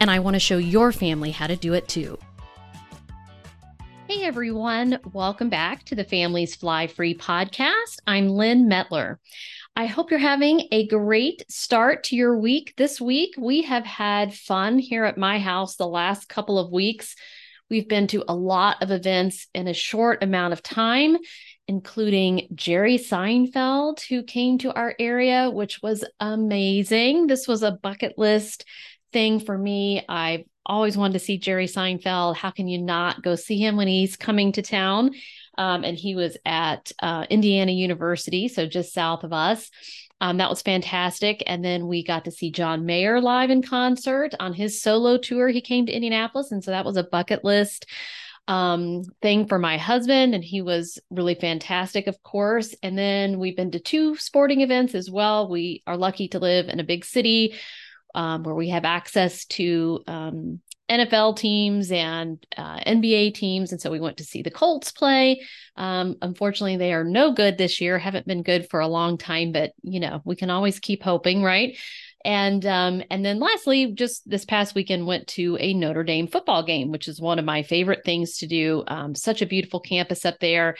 and I want to show your family how to do it too. Hey everyone, welcome back to the Families Fly Free podcast. I'm Lyn Mettler. I hope you're having a great start to your week this week. We have had fun here at my house the last couple of weeks. We've been to a lot of events in a short amount of time, including Jerry Seinfeld, who came to our area, which was amazing. This was a bucket list thing for me. I've always wanted to see Jerry Seinfeld. How can you not go see him when he's coming to town? Um, and he was at uh, Indiana University, so just south of us. Um, that was fantastic. And then we got to see John Mayer live in concert on his solo tour. He came to Indianapolis. And so that was a bucket list um, thing for my husband. And he was really fantastic, of course. And then we've been to two sporting events as well. We are lucky to live in a big city um, where we have access to um, NFL teams and uh, NBA teams. And so we went to see the Colts play. Um, unfortunately, they are no good this year, haven't been good for a long time, but you know, we can always keep hoping, right? And um, and then lastly, just this past weekend went to a Notre Dame football game, which is one of my favorite things to do. Um, such a beautiful campus up there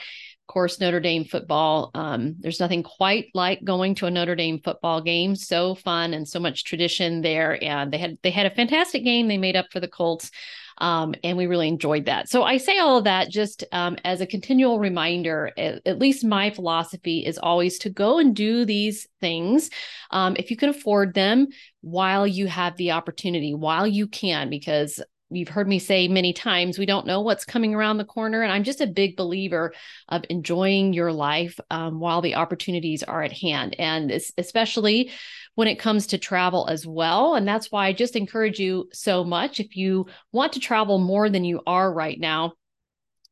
course, Notre Dame football. Um, there's nothing quite like going to a Notre Dame football game. So fun and so much tradition there. And they had they had a fantastic game. They made up for the Colts. Um, and we really enjoyed that. So I say all of that just um, as a continual reminder. At, at, least my philosophy is always to go and do these things um, if you can afford them while you have the opportunity, while you can, because you've heard me say many times we don't know what's coming around the corner and i'm just a big believer of enjoying your life um, while the opportunities are at hand and especially when it comes to travel as well and that's why i just encourage you so much if you want to travel more than you are right now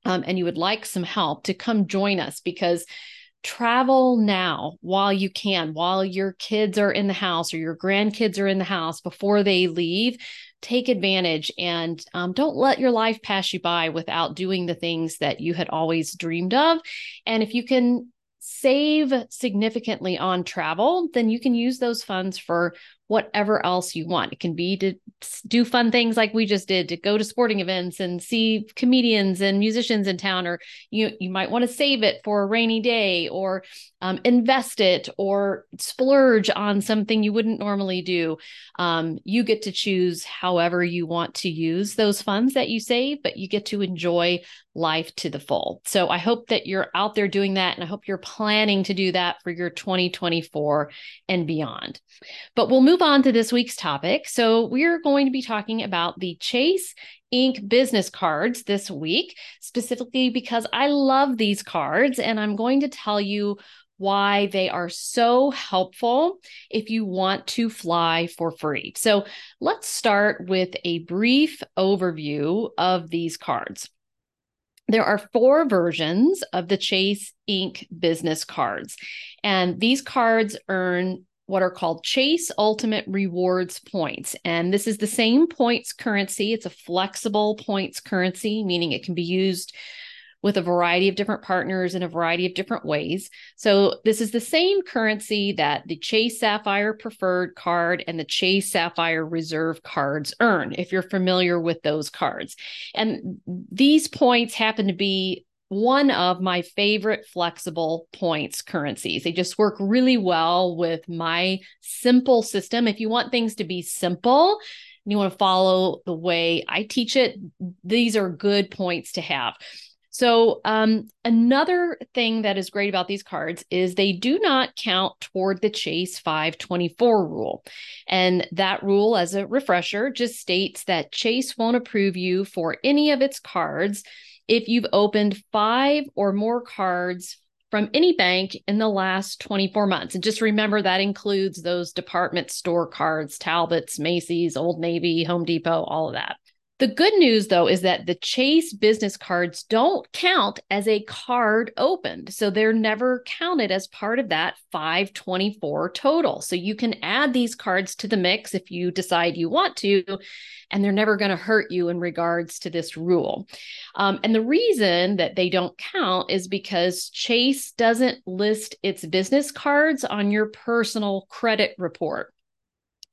um, and you would like some help to come join us because travel now while you can, while your kids are in the house or your grandkids are in the house before they leave. Take advantage and um, don't let your life pass you by without doing the things that you had always dreamed of. And if you can save significantly on travel, then you can use those funds for whatever else you want. It can be to do fun things like we just did to go to sporting events and see comedians and musicians in town, or you you might want to save it for a rainy day, or um, invest it, or splurge on something you wouldn't normally do. Um, you get to choose however you want to use those funds that you save, but you get to enjoy life to the full. So I hope that you're out there doing that, and I hope you're planning to do that for your 2024 and beyond. But we'll move move on to this week's topic. So, we're going to be talking about the Chase Ink business cards this week, specifically because I love these cards and I'm going to tell you why they are so helpful if you want to fly for free. So, let's start with a brief overview of these cards. There are four versions of the Chase Ink business cards, and these cards earn what are called Chase Ultimate Rewards points. And this is the same points currency. It's a flexible points currency, meaning it can be used with a variety of different partners in a variety of different ways. So, this is the same currency that the Chase Sapphire Preferred card and the Chase Sapphire Reserve cards earn, if you're familiar with those cards. And these points happen to be one of my favorite flexible points currencies. They just work really well with my simple system. If you want things to be simple, and you want to follow the way I teach it, these are good points to have. So, um, another thing that is great about these cards is they do not count toward the Chase 524 rule. And that rule, as a refresher, just states that Chase won't approve you for any of its cards if you've opened five or more cards from any bank in the last 24 months. And just remember that includes those department store cards, Talbots, Macy's, Old Navy, Home Depot, all of that. The good news, though, is that the Chase business cards don't count as a card opened. So they're never counted as part of that 524 total. So you can add these cards to the mix if you decide you want to, and they're never going to hurt you in regards to this rule. Um, and the reason that they don't count is because Chase doesn't list its business cards on your personal credit report.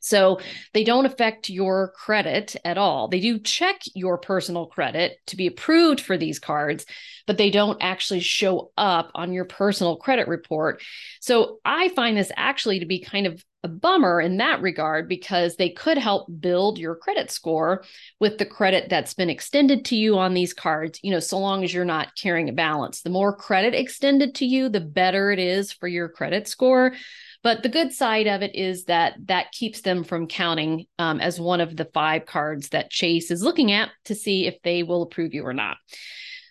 So they don't affect your credit at all. They do check your personal credit to be approved for these cards, but they don't actually show up on your personal credit report. So I find this actually to be kind of a bummer in that regard because they could help build your credit score with the credit that's been extended to you on these cards, you know, so long as you're not carrying a balance. The more credit extended to you, the better it is for your credit score. But the good side of it is that that keeps them from counting um, as one of the five cards that Chase is looking at to see if they will approve you or not.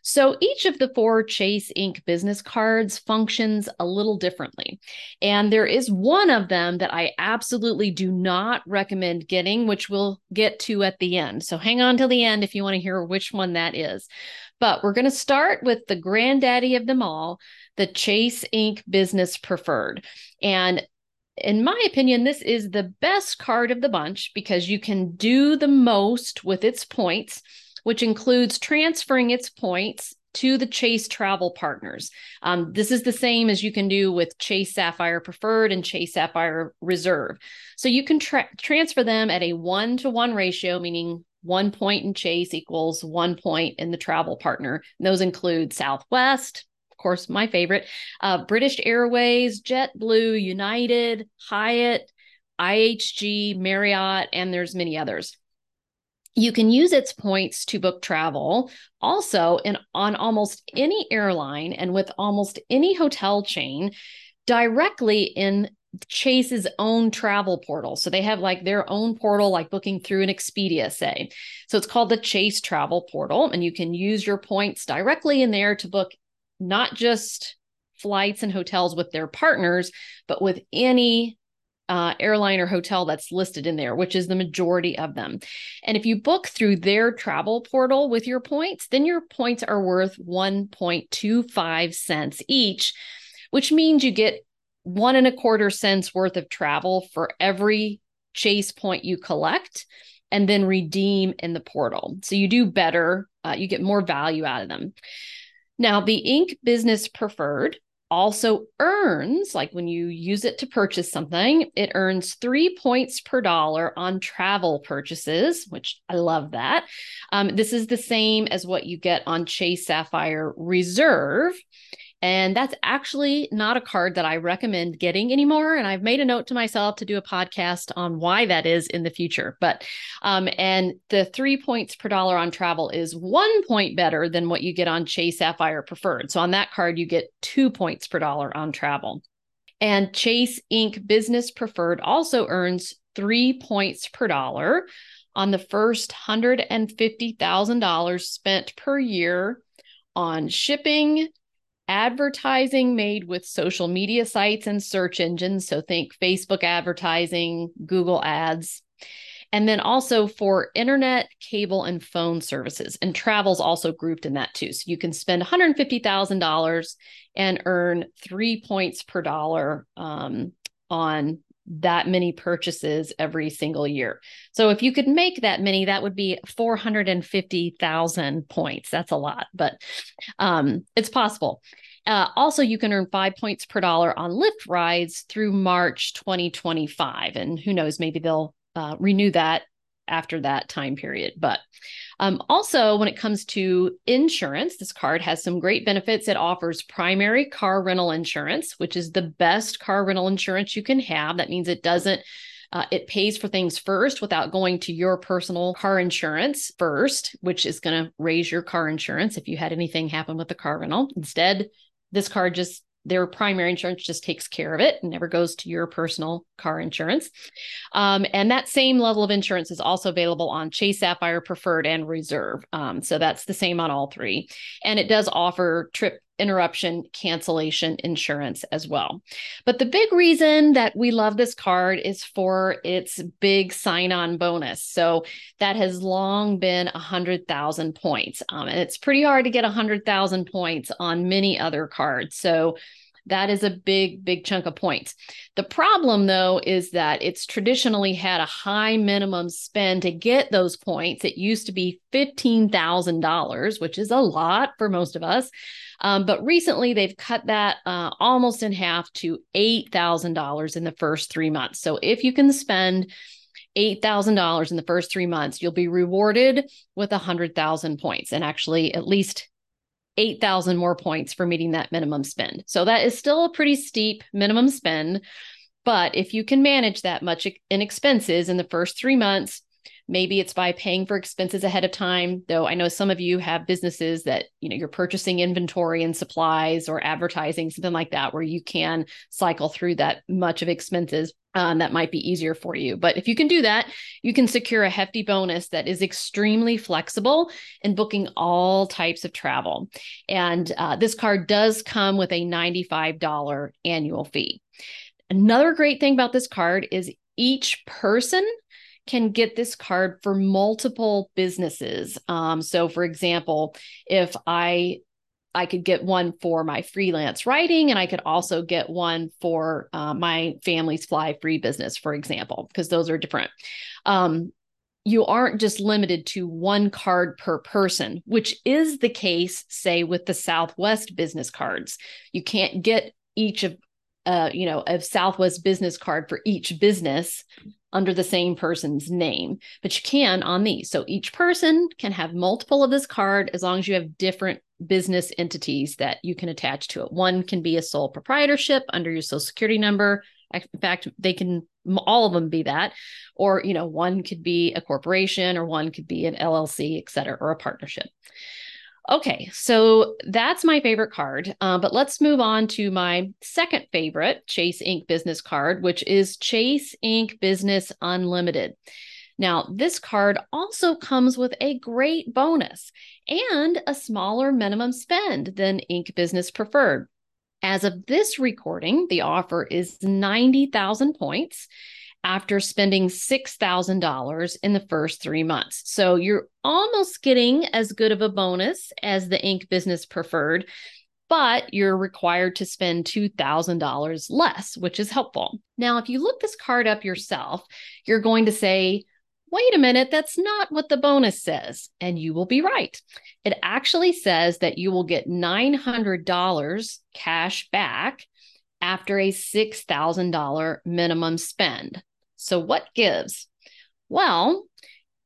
So each of the four Chase Ink business cards functions a little differently. And there is one of them that I absolutely do not recommend getting, which we'll get to at the end. So hang on till the end if you want to hear which one that is. But we're going to start with the granddaddy of them all, the Chase Ink Business Preferred. And in my opinion, this is the best card of the bunch because you can do the most with its points, which includes transferring its points to the Chase travel partners. Um, this is the same as you can do with Chase Sapphire Preferred and Chase Sapphire Reserve. So you can tra- transfer them at a one to one ratio, meaning one point in Chase equals one point in the travel partner. And those include Southwest, course, my favorite, uh, British Airways, JetBlue, United, Hyatt, IHG, Marriott, and there's many others. You can use its points to book travel also in on almost any airline and with almost any hotel chain directly in Chase's own travel portal. So they have like their own portal, like booking through an Expedia, say. So it's called the Chase Travel Portal, and you can use your points directly in there to book not just flights and hotels with their partners, but with any uh, airline or hotel that's listed in there, which is the majority of them. And if you book through their travel portal with your points, then your points are worth 1.25 cents each, which means you get one and a quarter cents worth of travel for every chase point you collect and then redeem in the portal. So you do better, uh, you get more value out of them. Now, the Ink Business Preferred also earns, like when you use it to purchase something, it earns three points per dollar on travel purchases, which I love that. Um, this is the same as what you get on Chase Sapphire Reserve. And that's actually not a card that I recommend getting anymore. And I've made a note to myself to do a podcast on why that is in the future. But, um, and the three points per dollar on travel is one point better than what you get on Chase Sapphire Preferred. So on that card, you get two points per dollar on travel. And Chase Ink Business Preferred also earns three points per dollar on the first $150,000 spent per year on shipping, advertising made with social media sites and search engines. So think Facebook advertising, Google ads. And then also for internet, cable, and phone services. And travel's also grouped in that too. So you can spend $150,000 and earn three points per dollar um, on that many purchases every single year. So if you could make that many, that would be 450,000 points. That's a lot, but um, it's possible. Uh, also, you can earn five points per dollar on Lyft rides through March 2025. And who knows, maybe they'll uh, renew that after that time period. But um, also, when it comes to insurance, this card has some great benefits. It offers primary car rental insurance, which is the best car rental insurance you can have. That means it doesn't uh, it pays for things first without going to your personal car insurance first, which is going to raise your car insurance if you had anything happen with the car rental. Instead, this card just their primary insurance just takes care of it and never goes to your personal car insurance. Um, and that same level of insurance is also available on Chase Sapphire Preferred and Reserve. Um, so that's the same on all three. And it does offer trip interruption cancellation insurance as well. But the big reason that we love this card is for its big sign on bonus. So that has long been 100,000 points. Um, and it's pretty hard to get 100,000 points on many other cards. So that is a big, big chunk of points. The problem, though, is that it's traditionally had a high minimum spend to get those points. It used to be $15,000, which is a lot for most of us. Um, but recently, they've cut that uh, almost in half to $8,000 in the first three months. So if you can spend $8,000 in the first three months, you'll be rewarded with 100,000 points and actually at least 8,000 more points for meeting that minimum spend. So that is still a pretty steep minimum spend. But if you can manage that much in expenses in the first three months, maybe it's by paying for expenses ahead of time though i know some of you have businesses that you know you're purchasing inventory and supplies or advertising something like that where you can cycle through that much of expenses um, that might be easier for you. But if you can do that, you can secure a hefty bonus that is extremely flexible in booking all types of travel. And uh, this card does come with a $95 annual fee. Another great thing about this card is each person can get this card for multiple businesses. Um, so, for example, if I I could get one for my freelance writing, and I could also get one for uh, my Families Fly Free business, for example, because those are different. Um, you aren't just limited to one card per person, which is the case, say, with the Southwest business cards. You can't get each of uh, you know, a Southwest business card for each business under the same person's name, but you can on these. So each person can have multiple of this card as long as you have different business entities that you can attach to it. One can be a sole proprietorship under your social security number. In fact, they can all of them be that, or you know, one could be a corporation, or one could be an LLC, et cetera, or a partnership. Okay, so that's my favorite card. Uh, but let's move on to my second favorite Chase Ink business card, which is Chase Ink Business Unlimited. Now, this card also comes with a great bonus and a smaller minimum spend than Ink Business Preferred. As of this recording, the offer is 90,000 points after spending $6,000 in the first three months. So you're almost getting as good of a bonus as the Ink Business Preferred, but you're required to spend $2,000 less, which is helpful. Now, if you look this card up yourself, you're going to say, wait a minute, that's not what the bonus says. And you will be right. It actually says that you will get $900 cash back after a $6,000 minimum spend. So, what gives? Well,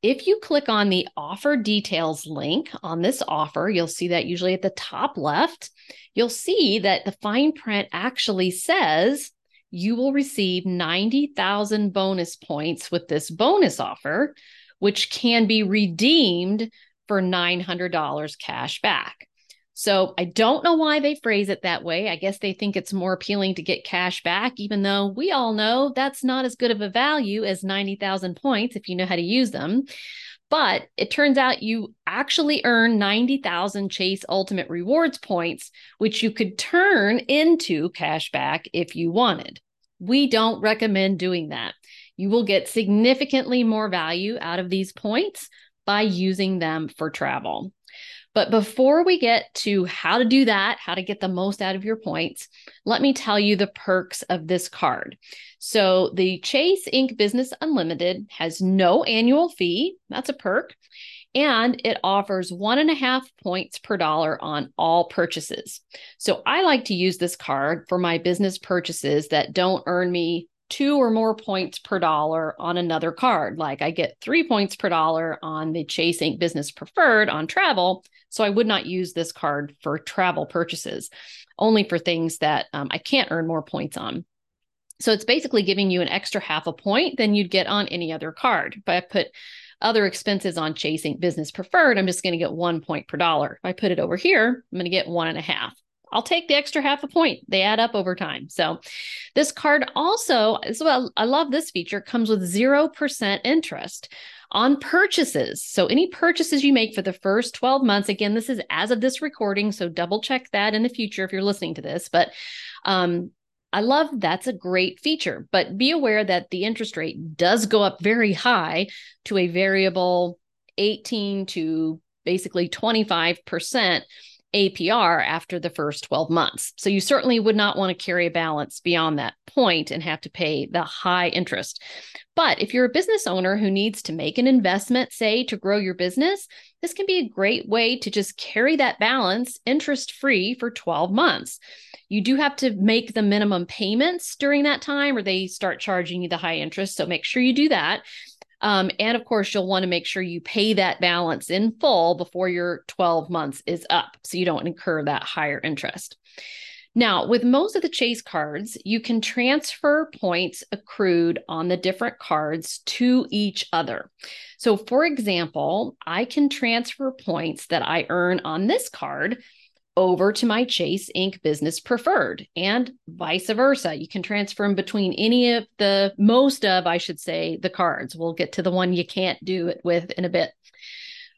if you click on the offer details link on this offer, you'll see that usually at the top left, you'll see that the fine print actually says you will receive 90,000 bonus points with this bonus offer, which can be redeemed for $900 cash back. So I don't know why they phrase it that way. I guess they think it's more appealing to get cash back, even though we all know that's not as good of a value as 90,000 points if you know how to use them. But it turns out you actually earn 90,000 Chase Ultimate Rewards points, which you could turn into cash back if you wanted. We don't recommend doing that. You will get significantly more value out of these points by using them for travel. But before we get to how to do that, how to get the most out of your points, let me tell you the perks of this card. So, the Chase Ink Business Unlimited has no annual fee. That's a perk. And it offers one and a half points per dollar on all purchases. So, I like to use this card for my business purchases that don't earn me two or more points per dollar on another card. Like I get three points per dollar on the Chase Ink Business Preferred on travel. So I would not use this card for travel purchases, only for things that um, I can't earn more points on. So it's basically giving you an extra half a point than you'd get on any other card. If I put other expenses on Chase Ink Business Preferred, I'm just going to get one point per dollar. If I put it over here, I'm going to get one and a half. I'll take the extra half a point. They add up over time. So this card also, well, I love this feature, comes with 0% interest on purchases. So, any purchases you make for the first 12 months, again, this is as of this recording. So, double check that in the future if you're listening to this. But um, I love that's a great feature, but be aware that the interest rate does go up very high to a variable 18 to basically 25% APR after the first 12 months. So you certainly would not want to carry a balance beyond that point and have to pay the high interest. But if you're a business owner who needs to make an investment, say to grow your business, this can be a great way to just carry that balance interest free for 12 months. You do have to make the minimum payments during that time, or they start charging you the high interest. So make sure you do that. Um, and of course, you'll want to make sure you pay that balance in full before your 12 months is up so you don't incur that higher interest. Now, with most of the Chase cards, you can transfer points accrued on the different cards to each other. So, for example, I can transfer points that I earn on this card over to my Chase Ink Business Preferred and vice versa. You can transfer them between any of the most of, I should say, the cards. We'll get to the one you can't do it with in a bit.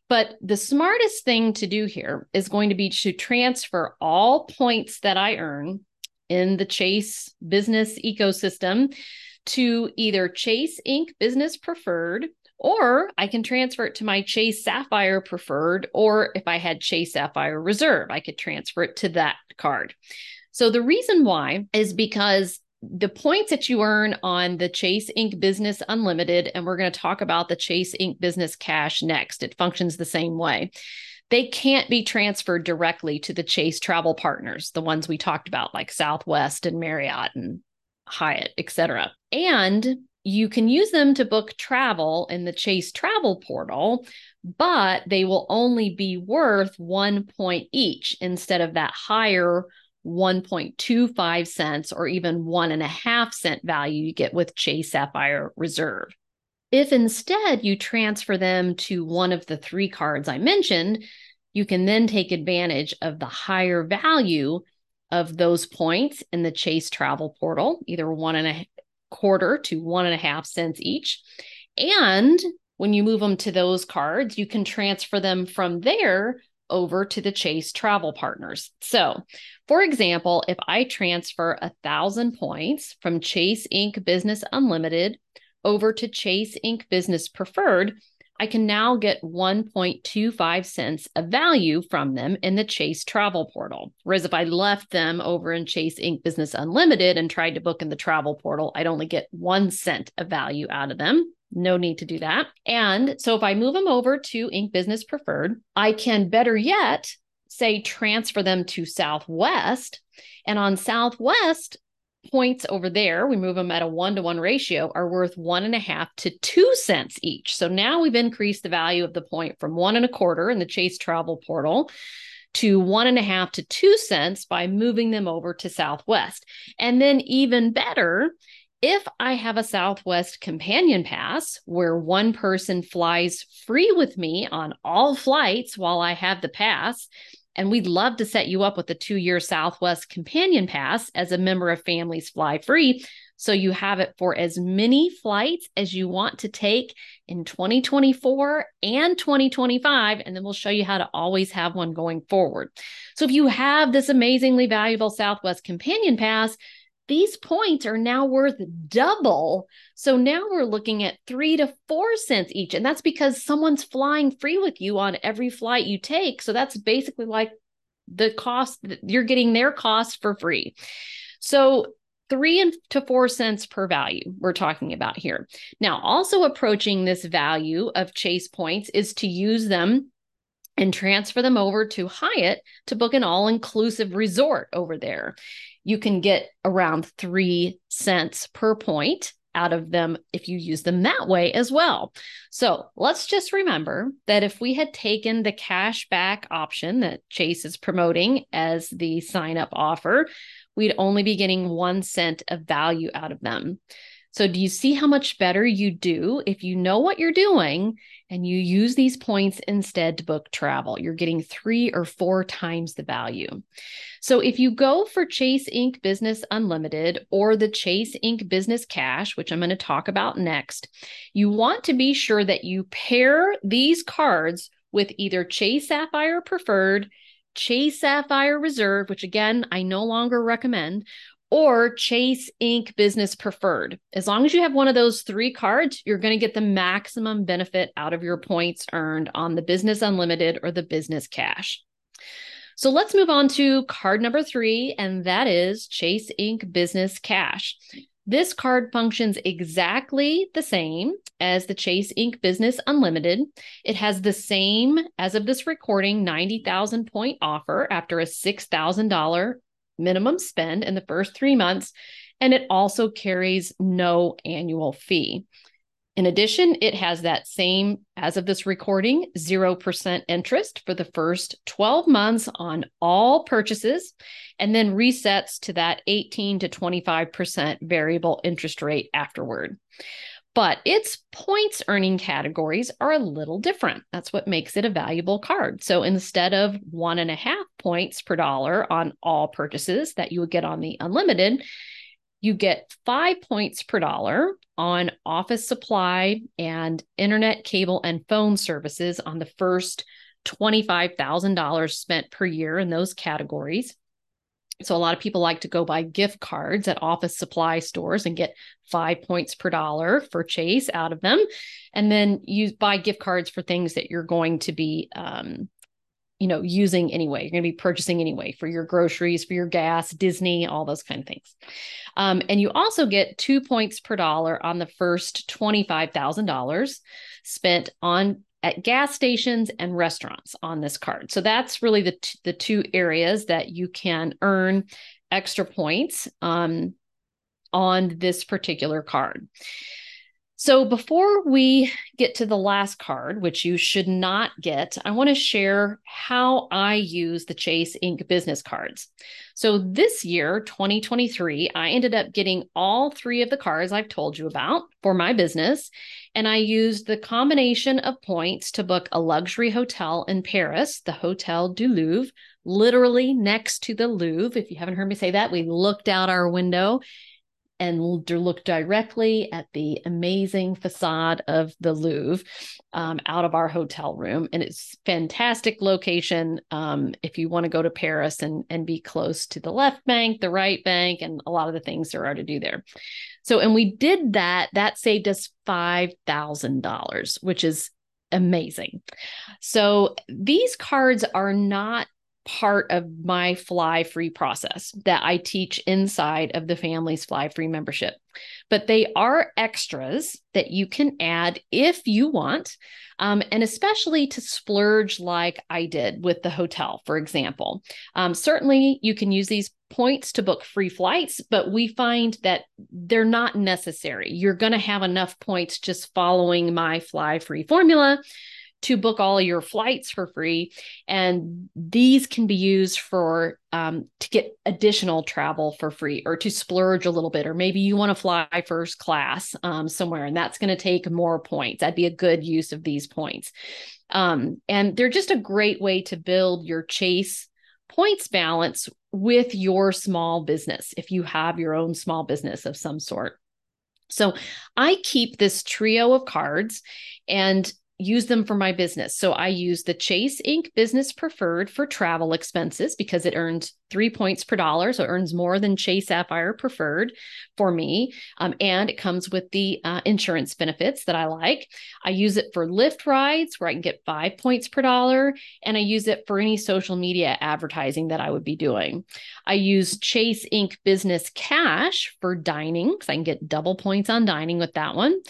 But the smartest thing to do here is going to be to transfer all points that I earn in the Chase business ecosystem to either Chase Ink Business Preferred or I can transfer it to my Chase Sapphire Preferred, or if I had Chase Sapphire Reserve, I could transfer it to that card. So the reason why is because the points that you earn on the Chase Ink Business Unlimited, and we're going to talk about the Chase Ink Business Cash next. It functions the same way. They can't be transferred directly to the Chase travel partners, the ones we talked about, like Southwest and Marriott and Hyatt, etc. And you can use them to book travel in the Chase travel portal, but they will only be worth one point each instead of that higher 1.25 cents or even one and a half cent value you get with Chase Sapphire Reserve. If instead you transfer them to one of the three cards I mentioned, you can then take advantage of the higher value of those points in the Chase travel portal, either one and a quarter to one and a half cents each. And when you move them to those cards, you can transfer them from there over to the Chase travel partners. So, for example, if I transfer a thousand points from Chase Ink Business Unlimited over to Chase Ink Business Preferred, I can now get 1.25 cents of value from them in the Chase travel portal. Whereas if I left them over in Chase Ink Business Unlimited and tried to book in the travel portal, I'd only get one cent of value out of them. No need to do that. And so if I move them over to Ink Business Preferred, I can better yet say transfer them to Southwest. And on Southwest, points over there, we move them at a one to one ratio, are worth one and a half to two cents each. So now we've increased the value of the point from one and a quarter in the Chase Travel Portal to one and a half to two cents by moving them over to Southwest. And then, even better, if I have a Southwest companion pass where one person flies free with me on all flights while I have the pass, and we'd love to set you up with a two year Southwest Companion Pass as a member of Families Fly Free. So you have it for as many flights as you want to take in 2024 and 2025. And then we'll show you how to always have one going forward. So if you have this amazingly valuable Southwest Companion Pass, these points are now worth double. So now we're looking at three to four cents each. And that's because someone's flying free with you on every flight you take. So that's basically like the cost, you're getting their cost for free. So three and to four cents per value we're talking about here. Now, also approaching this value of chase points is to use them and transfer them over to Hyatt to book an all inclusive resort over there you can get around three cents per point out of them if you use them that way as well. So let's just remember that if we had taken the cash back option that Chase is promoting as the sign up offer, we'd only be getting one cent of value out of them. So, do you see how much better you do if you know what you're doing and you use these points instead to book travel? You're getting three or four times the value. So, if you go for Chase Ink Business Unlimited or the Chase Ink Business Cash, which I'm going to talk about next, you want to be sure that you pair these cards with either Chase Sapphire Preferred. Chase Sapphire Reserve, which again, I no longer recommend, or Chase Ink Business Preferred. As long as you have one of those three cards, you're going to get the maximum benefit out of your points earned on the Business Unlimited or the Business Cash. So let's move on to card number three, and that is Chase Ink Business Cash. This card functions exactly the same as the Chase Ink Business Unlimited. It has the same, as of this recording, 90,000 point offer after a $6,000 minimum spend in the first three months, and it also carries no annual fee. In addition, it has that same, as of this recording, 0% interest for the first 12 months on all purchases, and then resets to that 18 to 25% variable interest rate afterward. But its points earning categories are a little different. That's what makes it a valuable card. So instead of one and a half points per dollar on all purchases that you would get on the unlimited, you get five points per dollar on office supply and internet, cable, and phone services on the first $25,000 spent per year in those categories. So, a lot of people like to go buy gift cards at office supply stores and get five points per dollar for Chase out of them. And then you buy gift cards for things that you're going to be um, you know using anyway. You're going to be purchasing anyway for your groceries for your gas disney all those kind of things. Um, and you also get two points per dollar on the first $25000 spent on at gas stations and restaurants on this card. So that's really the, t- the two areas that you can earn extra points um, on this particular card so, before we get to the last card, which you should not get, I want to share how I use the Chase Ink business cards. So, this year, 2023, I ended up getting all three of the cards I've told you about for my business. And I used the combination of points to book a luxury hotel in Paris, the Hotel du Louvre, literally next to the Louvre. If you haven't heard me say that, we looked out our window and look directly at the amazing facade of the Louvre um, out of our hotel room. And it's fantastic location um, if you want to go to Paris and, and be close to the left bank, the right bank, and a lot of the things there are to do there. So, and we did that, that saved us $5,000, which is amazing. So these cards are not part of my fly free process that I teach inside of the Families Fly Free membership. But they are extras that you can add if you want, um, and especially to splurge like I did with the hotel, for example. Um, certainly, you can use these points to book free flights, but we find that they're not necessary. You're going to have enough points just following my fly free formula to book all your flights for free. And these can be used for um, to get additional travel for free or to splurge a little bit or maybe you want to fly first class um, somewhere and that's going to take more points. That'd be a good use of these points. Um, and they're just a great way to build your chase points balance with your small business if you have your own small business of some sort. So I keep this trio of cards and use them for my business. So I use the Chase Ink Business Preferred for travel expenses because it earns three points per dollar. So it earns more than Chase Sapphire Preferred for me. Um, and it comes with the uh, insurance benefits that I like. I use it for Lyft rides where I can get five points per dollar. And I use it for any social media advertising that I would be doing. I use Chase Ink Business Cash for dining because I can get double points on dining with that one.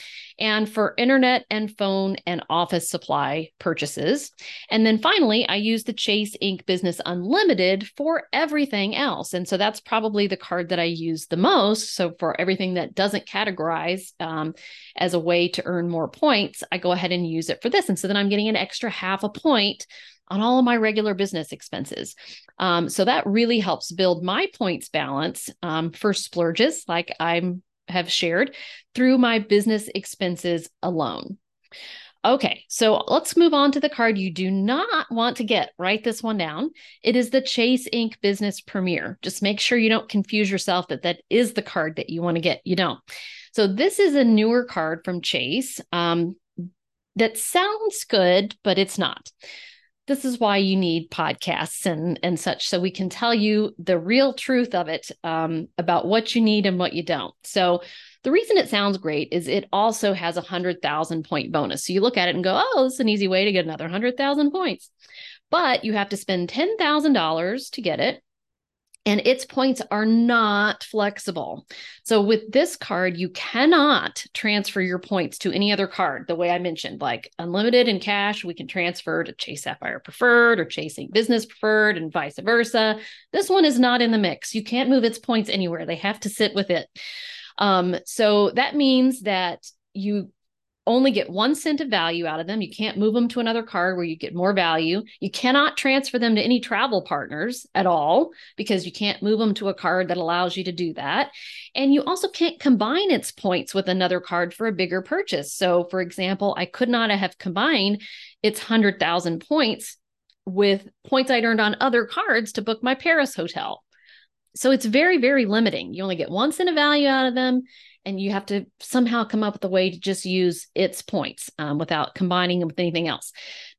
And for internet and phone and office supply purchases. And then finally, I use the Chase Ink Business Unlimited for everything else. And so that's probably the card that I use the most. So for everything that doesn't categorize um, as a way to earn more points, I go ahead and use it for this. And so then I'm getting an extra half a point on all of my regular business expenses. Um, so that really helps build my points balance um, for splurges like I'm have shared through my business expenses alone. Okay, so let's move on to the card you do not want to get. Write this one down. It is the Chase Ink Business Premier. Just make sure you don't confuse yourself that that is the card that you want to get. You don't. So this is a newer card from Chase um, that sounds good, but it's not this is why you need podcasts and and such so we can tell you the real truth of it um, about what you need and what you don't so the reason it sounds great is it also has a hundred thousand point bonus so you look at it and go oh this is an easy way to get another hundred thousand points but you have to spend $10000 to get it and its points are not flexible. So with this card, you cannot transfer your points to any other card the way I mentioned, like unlimited in cash, we can transfer to Chase Sapphire Preferred or Chase Business Preferred and vice versa. This one is not in the mix. You can't move its points anywhere. They have to sit with it. Um, so that means that you only get one cent of value out of them. You can't move them to another card where you get more value. You cannot transfer them to any travel partners at all because you can't move them to a card that allows you to do that. And you also can't combine its points with another card for a bigger purchase. So, for example, I could not have combined its 100,000 points with points I'd earned on other cards to book my Paris hotel. So it's very, very limiting. You only get one cent of value out of them and you have to somehow come up with a way to just use its points um, without combining them with anything else.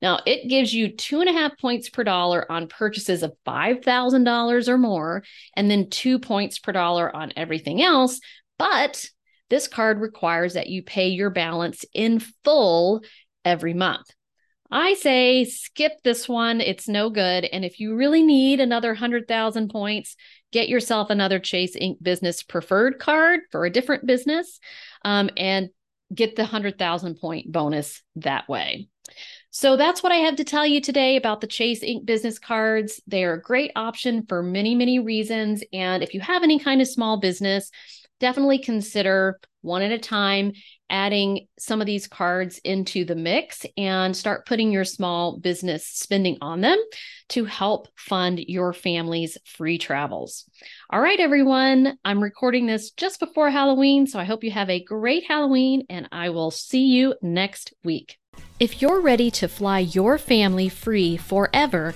Now, it gives you two and a half points per dollar on purchases of $5,000 or more, and then two points per dollar on everything else. But this card requires that you pay your balance in full every month. I say skip this one. It's no good. And if you really need another 100,000 points, get yourself another Chase Ink Business Preferred card for a different business um, and get the 100,000 point bonus that way. So that's what I have to tell you today about the Chase Ink business cards. They are a great option for many, many reasons. And if you have any kind of small business, definitely consider one at a time adding some of these cards into the mix and start putting your small business spending on them to help fund your family's free travels. All right, everyone, I'm recording this just before Halloween, so I hope you have a great Halloween and I will see you next week. If you're ready to fly your family free forever,